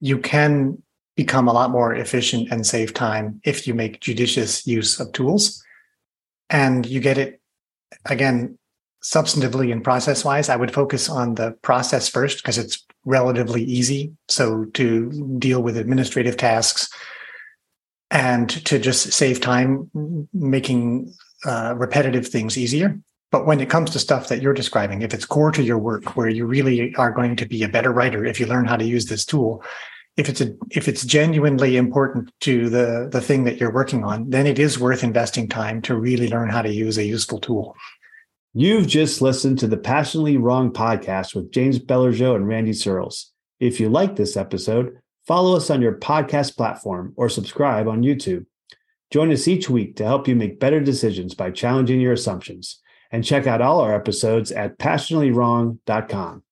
you can become a lot more efficient and save time if you make judicious use of tools. And you get it again substantively and process wise. I would focus on the process first because it's relatively easy. So to deal with administrative tasks and to just save time making uh, repetitive things easier. But when it comes to stuff that you're describing, if it's core to your work, where you really are going to be a better writer if you learn how to use this tool, if it's a if it's genuinely important to the the thing that you're working on, then it is worth investing time to really learn how to use a useful tool. You've just listened to the Passionately Wrong podcast with James Bellerjeau and Randy Searles. If you like this episode, follow us on your podcast platform or subscribe on YouTube. Join us each week to help you make better decisions by challenging your assumptions and check out all our episodes at passionatelywrong.com.